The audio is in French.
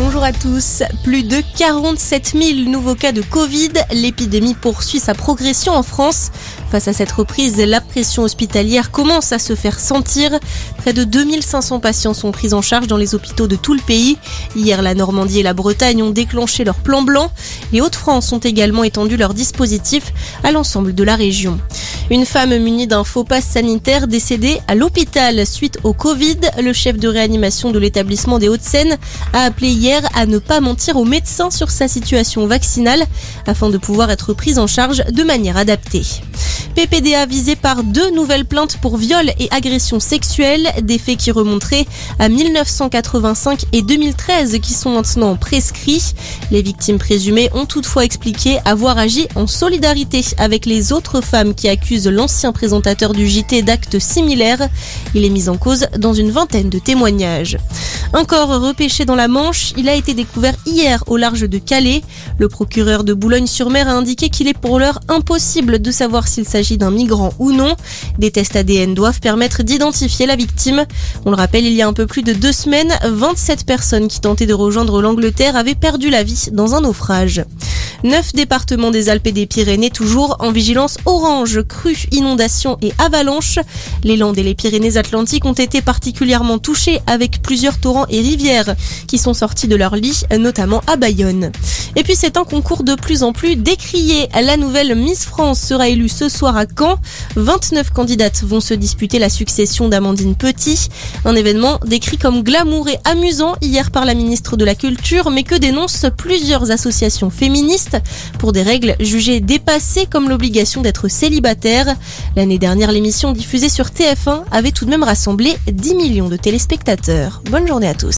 Bonjour à tous. Plus de 47 000 nouveaux cas de Covid. L'épidémie poursuit sa progression en France. Face à cette reprise, la pression hospitalière commence à se faire sentir. Près de 2500 patients sont pris en charge dans les hôpitaux de tout le pays. Hier, la Normandie et la Bretagne ont déclenché leur plan blanc. Les Hauts-de-France ont également étendu leur dispositif à l'ensemble de la région. Une femme munie d'un faux pass sanitaire décédée à l'hôpital suite au Covid. Le chef de réanimation de l'établissement des Hauts-de-Seine a appelé hier à ne pas mentir aux médecins sur sa situation vaccinale afin de pouvoir être prise en charge de manière adaptée. PPDA visé par deux nouvelles plaintes pour viol et agression sexuelle, des faits qui remonteraient à 1985 et 2013 qui sont maintenant prescrits. Les victimes présumées ont toutefois expliqué avoir agi en solidarité avec les autres femmes qui accusent l'ancien présentateur du JT d'actes similaires. Il est mis en cause dans une vingtaine de témoignages. Un corps repêché dans la Manche, il a été découvert hier au large de Calais. Le procureur de Boulogne-sur-Mer a indiqué qu'il est pour l'heure impossible de savoir s'il s'agit d'un migrant ou non. Des tests ADN doivent permettre d'identifier la victime. On le rappelle, il y a un peu plus de deux semaines, 27 personnes qui tentaient de rejoindre l'Angleterre avaient perdu la vie dans un naufrage. Neuf départements des Alpes et des Pyrénées toujours en vigilance orange, crue, inondation et avalanche. Les Landes et les Pyrénées-Atlantiques ont été particulièrement touchés avec plusieurs torrents et rivières qui sont sortis de leur lit, notamment à Bayonne. Et puis c'est un concours de plus en plus décrié. La nouvelle Miss France sera élue ce soir à Caen. 29 candidates vont se disputer la succession d'Amandine Petit. Un événement décrit comme glamour et amusant hier par la ministre de la Culture, mais que dénoncent plusieurs associations féministes pour des règles jugées dépassées comme l'obligation d'être célibataire. L'année dernière, l'émission diffusée sur TF1 avait tout de même rassemblé 10 millions de téléspectateurs. Bonne journée à tous.